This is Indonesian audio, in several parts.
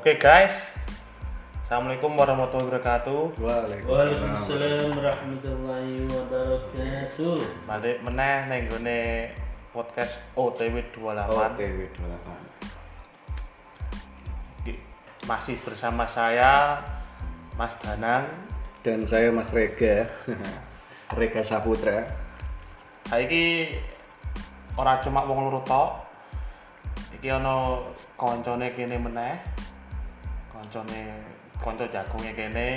Oke guys, Assalamualaikum warahmatullahi wabarakatuh. Waalaikumsalam warahmatullahi wabarakatuh. Balik meneh ning gone podcast OTW 28. OTW 28 Ki- Masih bersama saya Mas Danang. dan saya Mas Rega Rega Saputra Saiki ora cuma wong loro tok. Iki ana koncone kene meneh. Koncone kanca jagonge kene.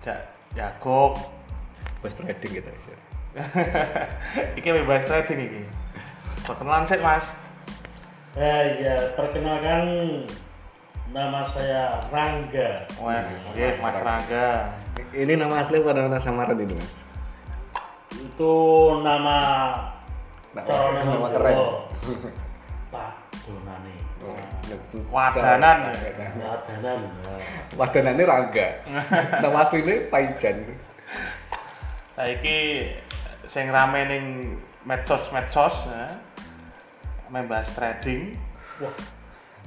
Jak jagong. bos trading gitu ya. iki bebas trading iki. Perkenalan sih Mas. Eh ya, perkenalkan nama saya Rangga. Wah, yes, Mas Rangga. ini nama asli apa nama samaran ini mas? Itu nama Nama- calon nama keren. Pak Donani. Wadanan. Wadanan. Wadanan ini Rangga nama aslinya Paijan Saiki sing rame ning medsos-medsos ya. membahas trading. Wah,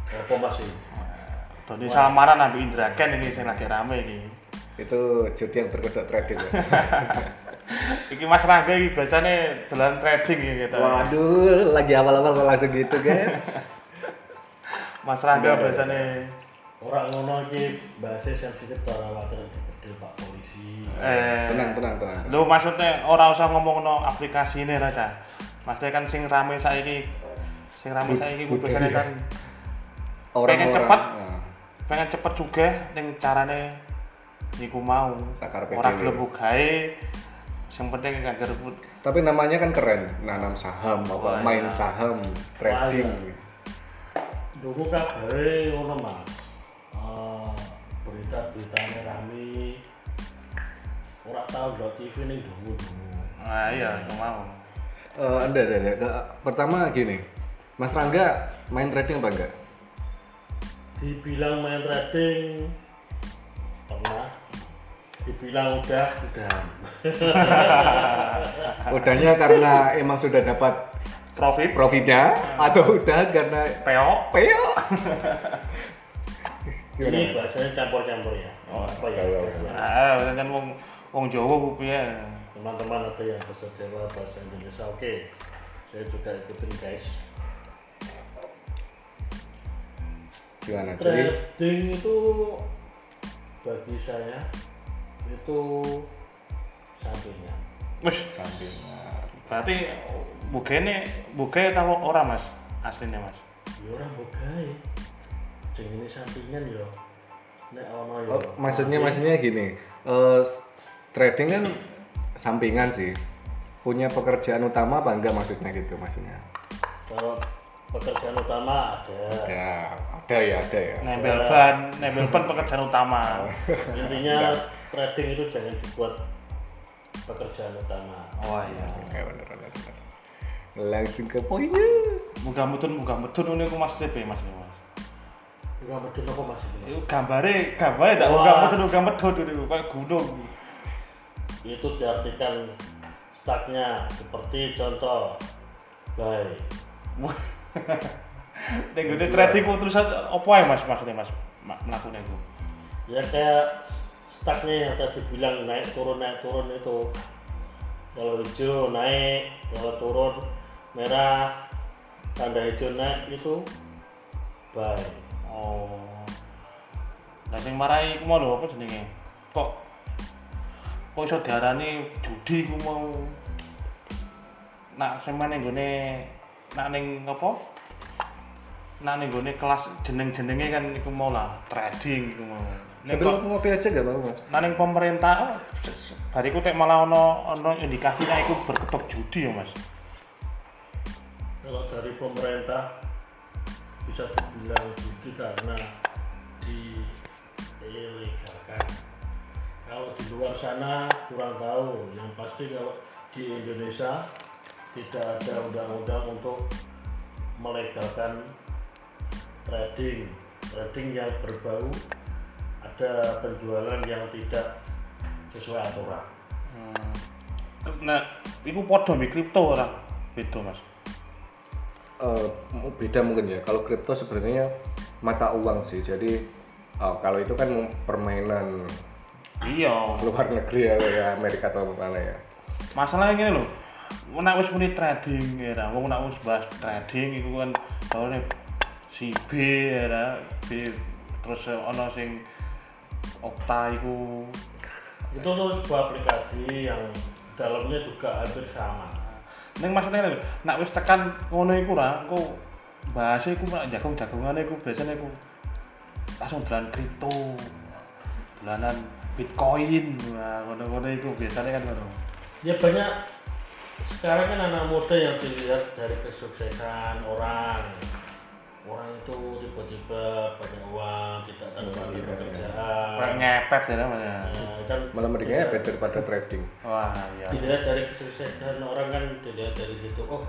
apa mas ini? Doni samaran ambil Indra Ken ini sing lagi rame iki. itu judi yang berkedok trading ya. Iki Mas Rangga iki biasane dolan trading iki gitu. waduh lagi awal-awal langsung gitu guys Mas Rangga Sudah. biasane Orang ngono iki bahasa sensitif to ora water dipedil Pak polisi. eh tenang tenang tenang Lu maksudnya ora usah ngomong no aplikasi ini Raja. Maksudnya kan sing rame saiki sing rame saiki budaya. biasanya kan orang-orang cepet. nah, pengen cepet juga ning carane niku mau. Sakar Ora gelem gawe sing penting gak gerbut. tapi namanya kan keren nanam saham apa main iya. saham trading Dulu kabare ngono Mas. Eh, berita-berita ini rame. Ora tau ndelok TV ning dungu-dungu. Nah iya, iku mau. Eh, ada, ada, ada. Ke- Pertama gini, Mas Rangga main trading apa enggak? Dibilang main trading pernah. Dibilang udah udah. Udahnya karena emang sudah dapat Profit profitnya atau udah karena peo. peo? Ini bahasanya campur-campur ya. Oh, apa ya? iya, iya. Ah, kan wong wong Jawa piye? Teman-teman ada yang bahasa Jawa, bahasa Indonesia, oke. Saya juga ikutin guys. Gimana? Jadi Trading itu bagi saya itu sampingan. Wis, sampingnya. Berarti bugene buge kalau ora Mas aslinya Mas. Ya orang bogai. Jeng ini sampingan ya. Nek ono ya. Oh, maksudnya maksudnya gini, eh, s- trading kan sampingan sih. Punya pekerjaan utama apa enggak maksudnya gitu maksudnya? Kalau pekerjaan utama ada. Ya, ada ya, ada ya. Nempel ban, nempel ban pekerjaan utama. Intinya trading itu jangan dibuat pekerjaan utama. Oh iya. Oke, bener, bener, bener. Langsung ke poinnya. Muga mutun muga mutun niku Mas TV Mas niku, Mas. Enggak medun apa Mas ini? Gambare, gambare ndak Wah. muga mutun muga medhot niku kayak gunung. Itu diartikan startnya seperti contoh baik gede trading ku terus opo ae Mas maksudnya Mas Ma- mlakune iku. ya kayak startnya yang tadi bilang naik turun naik turun itu kalau hijau naik kalau turun merah tanda hijau naik itu baik Oh. Lah sing marai iku mau apa jenenge? Kok kok iso diarani judi iku mau nak semane nggone nak ning apa? Ning nggone kelas jeneng-jenenge kan iku mau lah trading iku mau. Nek mau ngopi aja gak apa-apa mas? ning pemerintah oh, bariku tek malah ono ono indikasinya iku berkedok judi ya Mas. kalau dari pemerintah bisa dibilang judi karena diilegalkan kalau di luar sana kurang tahu yang pasti kalau di Indonesia tidak ada undang-undang untuk melegalkan trading trading yang berbau ada penjualan yang tidak sesuai aturan Hmm. Nah, iku padha mbek kripto ora? Beda, Mas. Eh, beda mungkin ya. Kalau kripto sebenarnya mata uang sih. Jadi Oh, kalau itu kan permainan iya luar negeri ya, ya Amerika atau mana ya. masalahnya gini loh nek wis muni trading ya ra wong nek wis bahas trading iku kan tawane si B ya ra B terus ana sing Okta iku itu tuh sebuah aplikasi yang dalamnya juga hampir sama. Ning maksudnya lho nek wis tekan ngono iku ra engko bahasa iku mak jagung-jagungane iku biasanya iku langsung dolan kripto dolanan bitcoin wah ngono-ngono iku biasanya kan ngono. Ya banyak sekarang kan anak muda yang dilihat dari kesuksesan orang orang itu tiba-tiba banyak uang tidak lagi Iya, pekerjaan. Ngepet ya namanya. Nah, kan Malah mendingnya better daripada trading. wah iya. Dilihat dari kesuksesan orang kan dilihat dari situ oh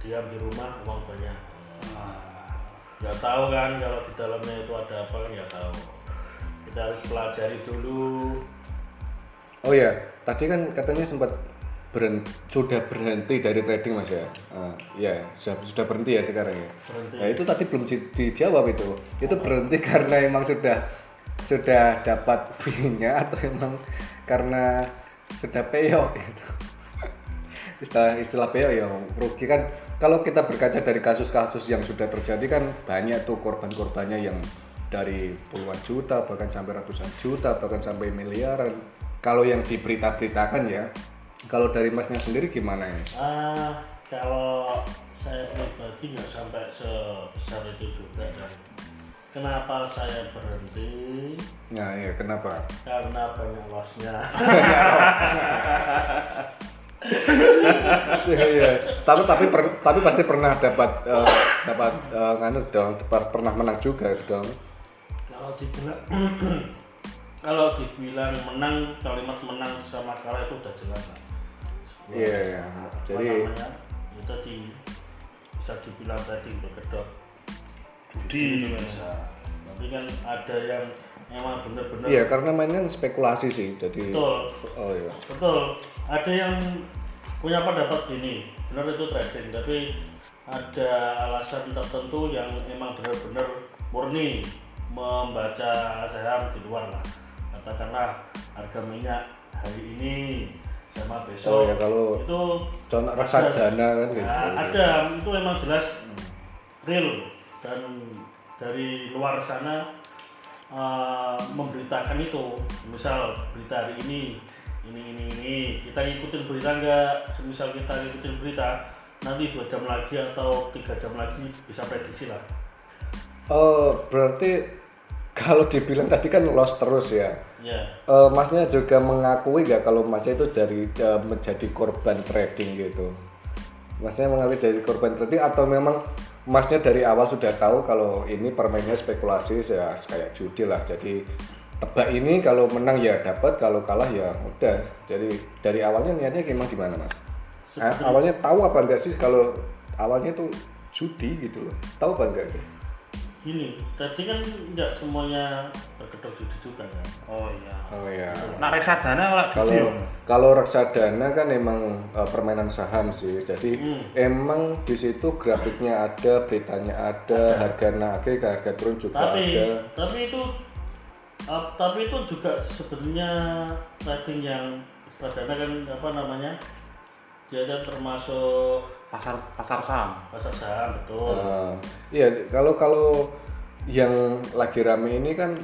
diam di rumah uang banyak. Nggak tahu kan kalau di dalamnya itu ada apa kan nggak tahu. Kita harus pelajari dulu. Oh ya, tadi kan katanya sempat beren- sudah berhenti dari trading mas ya. Ah, ya, sudah sudah berhenti ya sekarang ya. Berhenti. Nah itu tadi belum di- dijawab itu. Itu berhenti karena emang sudah sudah dapat fee-nya atau emang karena sudah peyok gitu. istilah istilah peyok ya rugi kan kalau kita berkaca dari kasus-kasus yang sudah terjadi kan banyak tuh korban-korbannya yang dari puluhan juta bahkan sampai ratusan juta bahkan sampai miliaran kalau yang diberita-beritakan ya kalau dari masnya sendiri gimana ya Ah, kalau saya pribadi nggak sampai sebesar itu juga dan kenapa saya berhenti ya kenapa karena banyak lossnya Iya iya. Tapi tapi per- tapi pasti pernah dapat eh, dapat eh, nganu dong, per- pernah menang juga dong. kalau dibilang kalau dibilang menang kalimat menang sama kalah itu udah jelas lah. Iya iya. Jadi namanya, itu tadi bisa dibilang tadi berkedok judi bisa tapi kan ada yang emang bener-bener iya karena mainnya spekulasi sih. Jadi betul oh iya. betul ada yang punya pendapat gini benar itu trading tapi ada alasan tertentu yang emang benar-benar murni membaca saham di luar lah katakanlah harga minyak hari ini sama besok. Oh ya kalau itu contoh ada. reksadana kan gitu. Nah, ada. Itu emang jelas real. Dan dari luar sana eh, memberitakan itu. Misal berita hari ini ini ini ini. Kita ngikutin berita enggak semisal kita ngikutin berita nanti dua jam lagi atau tiga jam lagi bisa prediksi lah. Oh berarti kalau dibilang tadi kan loss terus ya. Ya Eh, masnya juga mengakui nggak kalau masnya itu dari eh, menjadi korban trading gitu? Masnya mengakui jadi korban trading atau memang masnya dari awal sudah tahu kalau ini permainnya spekulasi ya kayak judi lah. Jadi tebak ini kalau menang ya dapat, kalau kalah ya udah. Jadi dari awalnya niatnya gimana gimana mas? Eh, awalnya tahu apa enggak sih kalau awalnya itu judi gitu loh? Tahu apa enggak? Gini tadi kan nggak semuanya berkedok judi juga kan oh iya Oh ya. nak reksadana kalau judi Kalau kalau reksadana kan emang eh, permainan saham sih. Jadi Hmm. emang di situ grafiknya ada, beritanya ada, harga naik, harga turun juga tapi ada. tapi itu uh, tapi itu juga sebenarnya trading yang reksadana kan apa namanya dia kan termasuk pasar pasar saham pasar saham betul Eh, iya, kalau kalau yang lagi rame ini kan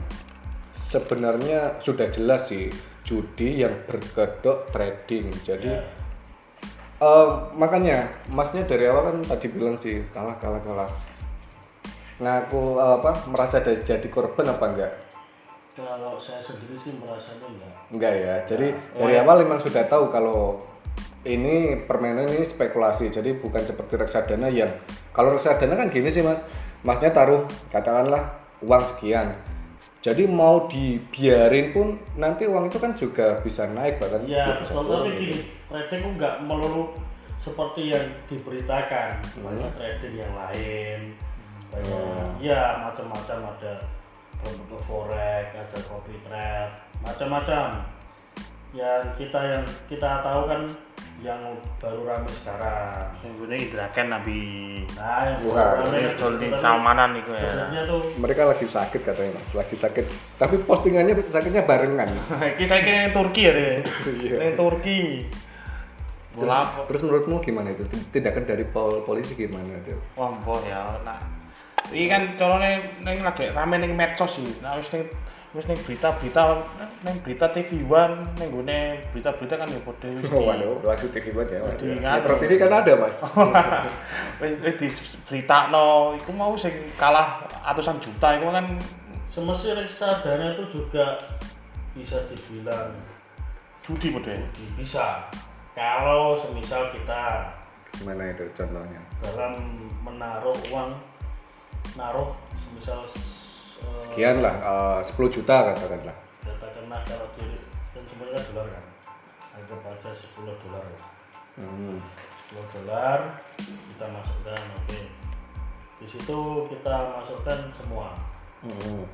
sebenarnya sudah jelas sih judi yang berkedok trading. Jadi Ya. eh, makanya masnya dari awal kan tadi bilang sih kalah kalah kalah. Ngaku eh, apa merasa ada- jadi korban apa enggak? kalau saya sendiri sih merasanya enggak Enggak ya. Jadi dari awal memang sudah tahu kalau ini permainan ini spekulasi. Jadi bukan seperti reksadana yang kalau reksadana kan gini sih Mas. Masnya taruh katakanlah uang sekian. Jadi mau dibiarin pun nanti uang itu kan juga bisa naik bahkan ya bisa tapi gini trading itu enggak melulu seperti yang diberitakan Hmm. banyak trading yang lain banyak ya macam-macam ada berbentuk forex ada copy trade macam-macam yang kita yang kita tahu kan yang baru rame sekarang Sing gune Indraken nabi. nah yang baru rame sebenarnya- keamanan itu ya. sebenarnya tuh mereka lagi sakit katanya mas lagi sakit tapi postingannya sakitnya barengan Kita kira yang Turki ya deh. Iya. Yang Turki. terus, Bola terus menurutmu gimana itu tindakan dari pol polisi gimana itu Wah, ya. Nah, ini kan colone ning lagi rame ning medsos sih. Nah, wis ning wis ning berita-berita ning berita TV One ning gone berita-berita kan ya padha wis. oh di- waduh langsung TV banget ya Jadi, Metro TV kan ada mas wis wis di beritakno iku mau sing kalah atusan juta iku kan semestinya reksadana itu juga bisa dibilang judi padha. ya. di- bisa kalau semisal kita gimana itu contohnya dalam menaruh uang naruh semisal sekian lah eh, 10 juta katakanlah. Katakanlah kalau di kan sebenarnya dolar kan? Anggap aja 10 dolar ya. hmm. 10 dolar kita masukkan oke. Di situ kita masukkan semua. Hmm.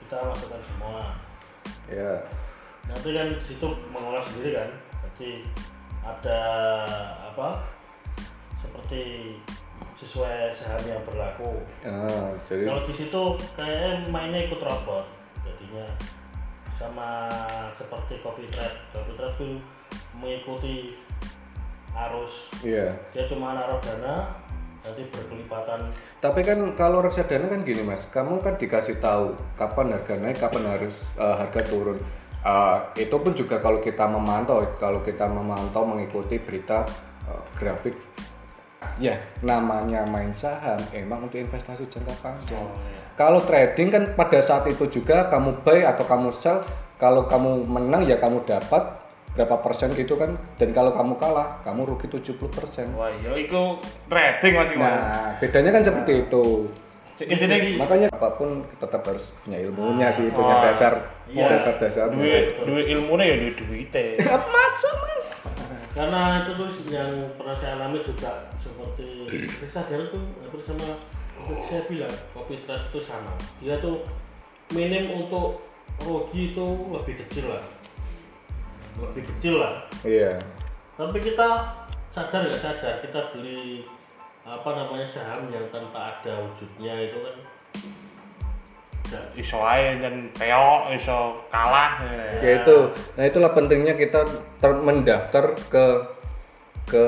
kita masukkan semua. Ya. Nanti kan di situ mengolah sendiri kan? Jadi ada apa? Seperti sesuai saham yang berlaku. Ah, jadi kalau di situ kayaknya mainnya ikut robot. Jadinya sama seperti copy trade. Copy trade itu mengikuti arus. Iya. Dia cuma naruh dana nanti berkelipatan. Tapi kan kalau reksadana kan gini mas, kamu kan dikasih tahu kapan harga naik, kapan harus eh, harga turun. Eh, itu pun juga kalau kita memantau, kalau kita memantau mengikuti berita eh, grafik, ya namanya main saham emang untuk investasi jangka panjang. Kalau trading kan pada saat itu juga kamu buy atau kamu sell, kalau kamu menang ya kamu dapat berapa persen gitu kan, dan kalau kamu kalah kamu rugi 70 persen. Wah, ya iku trading Mas iku. Nah, bedanya kan seperti itu. Intinya iki Makanya apa pun tetap harus punya ilmunya sih, Oh, punya dasar iya. dasar-dasar. duit duit ilmune ya duit duite. Masuk mas. karena itu tuh yang pernah saya alami juga seperti reksadana tuh hampir sama seperti saya bilang copy trade itu sama dia tuh minim untuk rugi itu lebih kecil lah lebih kecil lah Iya. tapi kita sadar nggak sadar kita beli apa namanya saham yang tanpa ada wujudnya itu kan nggak Iso ae dan peok, iso kalah. Ya itu. Nah itulah pentingnya kita ter- mendaftar ke ke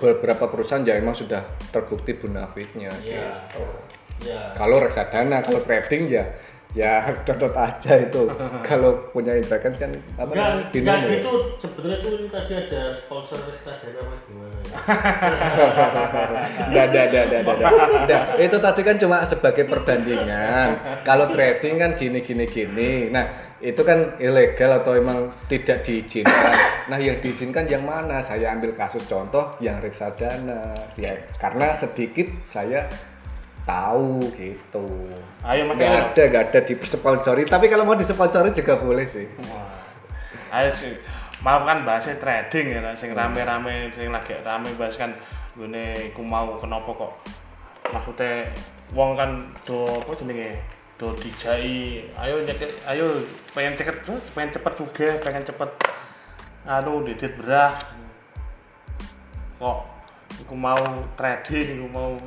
beberapa perusahaan yang memang sudah terbukti bonafidnya. ya gitu. ya Kalau reksadana, kalau trading ya ya dot aja itu. kalau punya investasi kan apa enggak Binomo ya? gitu. Sebenarnya tuh ini tadi ada sponsor reksadana apa gimana ya? Dah, dah, dah, dah, dah, itu tadi kan cuma sebagai perbandingan. Kalau trading kan gini, gini, gini. Nah, itu kan ilegal atau emang tidak diizinkan. Nah, yang diizinkan yang mana? Saya ambil kasus contoh yang reksadana. Ya, karena sedikit saya tahu gitu. Ayo. Nggak ayo. ada, nggak ada disponsori. Tapi kalau mau disponsori juga boleh sih. Ayo sih. Mau kan bahasnya trading ya, sing rame-rame, sing lagi rame bahas kan gune iku mau kenapa kok? Maksudnya wong kan do apa jenenge? Do dijai ayo nyekit ayo pengen cepet pengen cepet juga pengen cepet anu didit berah. Kok iku mau trading iku mau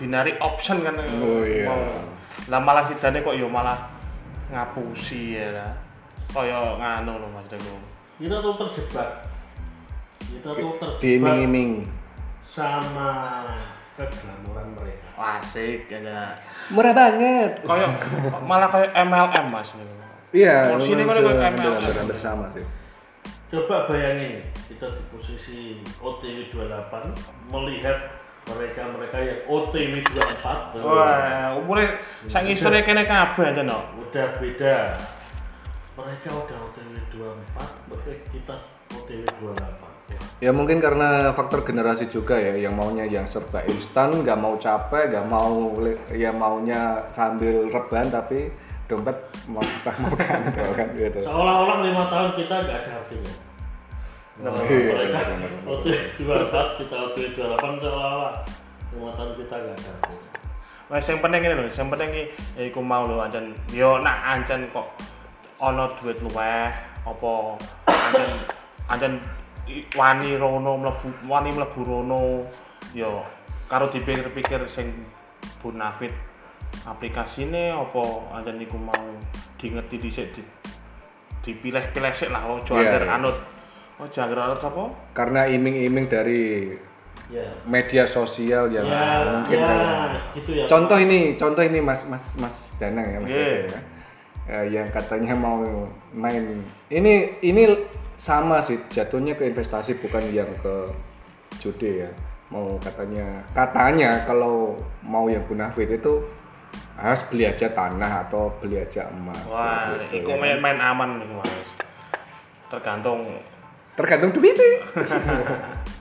binary option kan? Oh, iya. mau. Lah malah sidane kok ya malah ngapusi ya. Lah kaya nganu lho Teguh Kita tuh terjebak. Kita tuh terjebak Diiming-iming. sama keglamoran mereka. asik ya Murah banget. kaya malah kaya MLM Mas Iya, Porsi ini memang kan kayak MLM. hampir, sama sih. Coba bayangin kita di posisi OTW 28 melihat mereka-mereka yang OTW 24 wah umure sak ngisore kene kabeh aja no udah beda. Mereka udah OTW 24, mereka kita OTW 28. Ya mungkin karena faktor generasi juga ya, yang maunya yang serba instan, nggak mau capek, nggak mau ya maunya sambil rebahan tapi dompet mau mau kantong kan gitu. Seolah-olah lima tahun kita nggak ada artinya. Nah, Iya, mereka benar, benar. OTW 24, kita OTW 28 seolah-olah lima tahun kita nggak ada artinya. Wes yang penting ini lho, yang penting iki ya iku mau lho ancen yo nak ancen kok ana duit luweh apa anjen anjen wani rono mlebu wani mlebu rono ya karo dipikir-pikir sing bonafit aplikasine apa anjen iku mau diingeti dhisik di, dipilih-pilih sik lah ojo Iya, angger iya. anut. Ojo angger anut apa karena iming-iming dari ya media sosial yang ya mungkin ya kayak- gitu ya contoh ini contoh ini mas mas mas Danang ya mas. Eko ya Eh, yang katanya mau main. Ini ini sama sih jatuhnya ke investasi bukan yang ke judi ya. Mau katanya katanya kalau mau yang bunafit itu harus beli aja tanah atau beli aja emas. Wah gitu, iku ya. main-main aman Mas. Tergantung. Tergantung duitnya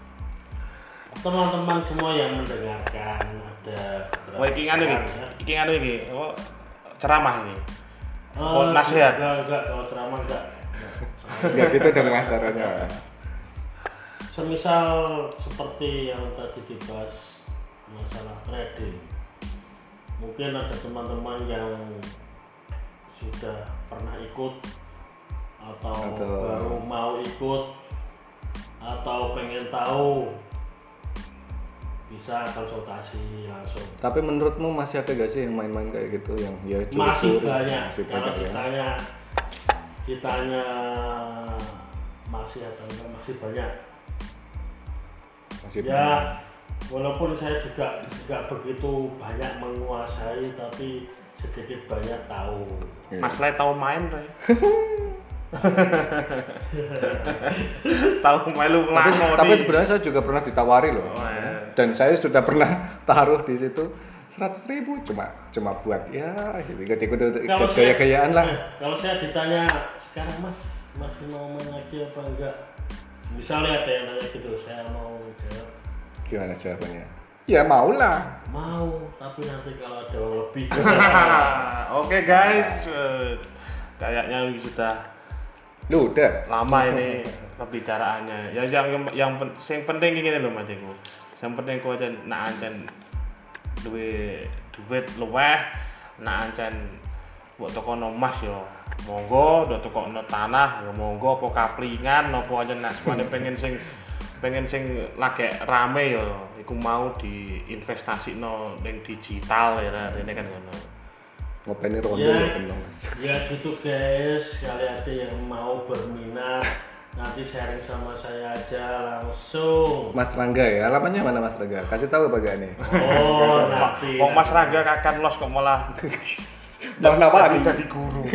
teman-teman semua yang mendengarkan ada Wah, iki nganu iki, rekan, iki nganu iki, apa ceramah ini. Oh, nasihat. enggak enggak kalau ceramah enggak nggak gitu dong masalahnya Mas. semisal seperti yang tadi dibahas masalah trading mungkin ada teman-teman yang sudah pernah ikut atau, Atau- baru mau ikut atau pengen tahu bisa konsultasi langsung tapi menurutmu masih ada gak sih yang main-main kayak gitu yang ya masih curi-curi? banyak masih kalau banyak ya ditanya ditanya masih atau enggak masih banyak masih ya banyak walaupun saya juga tidak begitu banyak menguasai tapi sedikit banyak tahu Iya. Mas Le tahu main Re. tahu main lu tapi, tapi sebenarnya saya juga pernah ditawari loh. Oh, iya. dan saya sudah pernah taruh di situ seratus ribu. Cuma cuma buat ya gitu ikut ikut gaya gayaan lah. Kalau saya ditanya sekarang mas masih mau main lagi apa enggak? Misalnya ada yang nanya gitu saya mau jawab gimana jawabannya? Ya mau lah. Mau tapi nanti kalau ada lebih. Oke guys, eh, kayaknya sudah lu udah lama ini pembicaraannya. Ya yang yang, yang sing penting ini loh Mas Eko. Yang penting kau aja nak ancen duwe duit luweh, nak ancen buat toko emas yo. Monggo, do toko tanah, ya monggo apa kaplingan, apa aja nak semuanya pengen sing pengen sing lagi rame yo, iku mau diinvestasi no yang digital ya, ini kan ngono. Ngopeni rondo Ya. ya kenal mas. ya gitu guys. Kali ada yang mau berminat nanti sharing sama saya aja langsung. Mas Rangga ya? Alamannya mana Mas Rangga? Kasih tahu apa gak nih? Oh nanti Wong Mas Rangga kakan los kok malah. Mas Napa Dadi- dadi guru.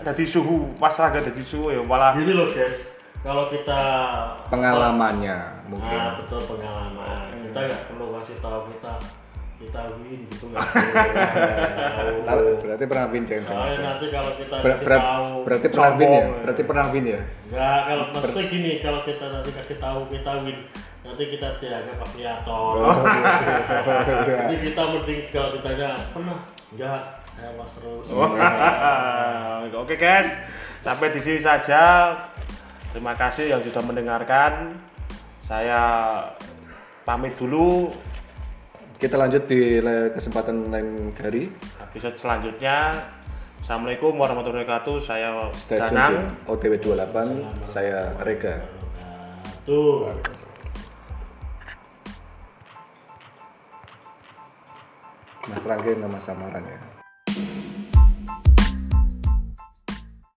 Dadi suhu, Mas Rangga dadi suhu ya malah. Gini loh guys, kalau kita pengalamannya mungkin. Nah, betul pengalaman. Kita nggak perlu kasih tahu kita kita win gitu nggak berarti pernah win jangan Soalnya nanti kalau kita Ber- kasih ber- tahu, berarti pernah win ya? Berarti pernah win ya? Nggak kalau maksudnya gini, kalau kita nanti kasih tahu kita win, nanti kita dianggap afiliator. Jadi kita mending kalau ditanya pernah, enggak, saya mas terus. Oke guys, sampai di sini saja. Terima kasih yang sudah mendengarkan. Saya pamit dulu. Kita lanjut di kesempatan lain hari Episode selanjutnya. Assalamualaikum warahmatullahi wabarakatuh. Saya stay Danang. OTW 28 saya Rega Tuh. Mas Rangga nama samaran ya